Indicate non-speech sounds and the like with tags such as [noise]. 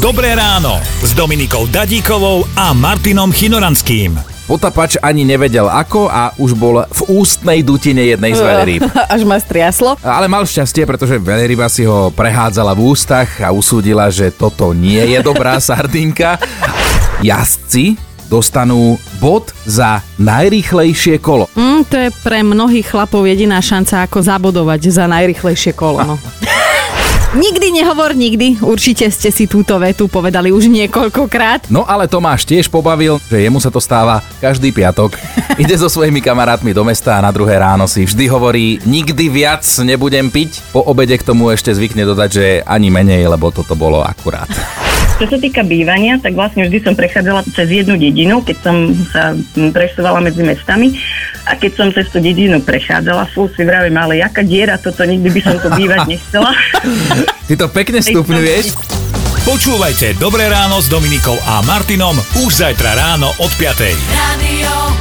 Dobré ráno s Dominikou Dadíkovou a Martinom Chinoranským. Potapač ani nevedel ako a už bol v ústnej dutine jednej z veľrýb. [laughs] Až ma striaslo. Ale mal šťastie, pretože veľryba si ho prehádzala v ústach a usúdila, že toto nie je dobrá [laughs] sardinka. Jazdci dostanú bod za najrýchlejšie kolo. Mm, to je pre mnohých chlapov jediná šanca, ako zabodovať za najrychlejšie kolo. No. [laughs] Nikdy nehovor nikdy, určite ste si túto vetu povedali už niekoľkokrát. No ale Tomáš tiež pobavil, že jemu sa to stáva každý piatok. [laughs] Ide so svojimi kamarátmi do mesta a na druhé ráno si vždy hovorí, nikdy viac nebudem piť. Po obede k tomu ešte zvykne dodať, že ani menej, lebo toto bolo akurát. Čo sa týka bývania, tak vlastne vždy som prechádzala cez jednu dedinu, keď som sa presúvala medzi mestami. A keď som cez tú dedinu prechádzala, fú, si vravím, ale jaká diera, toto nikdy by som tu bývať nechcela. [laughs] Ty to pekne stupňuješ. Počúvajte Dobré ráno s Dominikou a Martinom už zajtra ráno od 5. Radio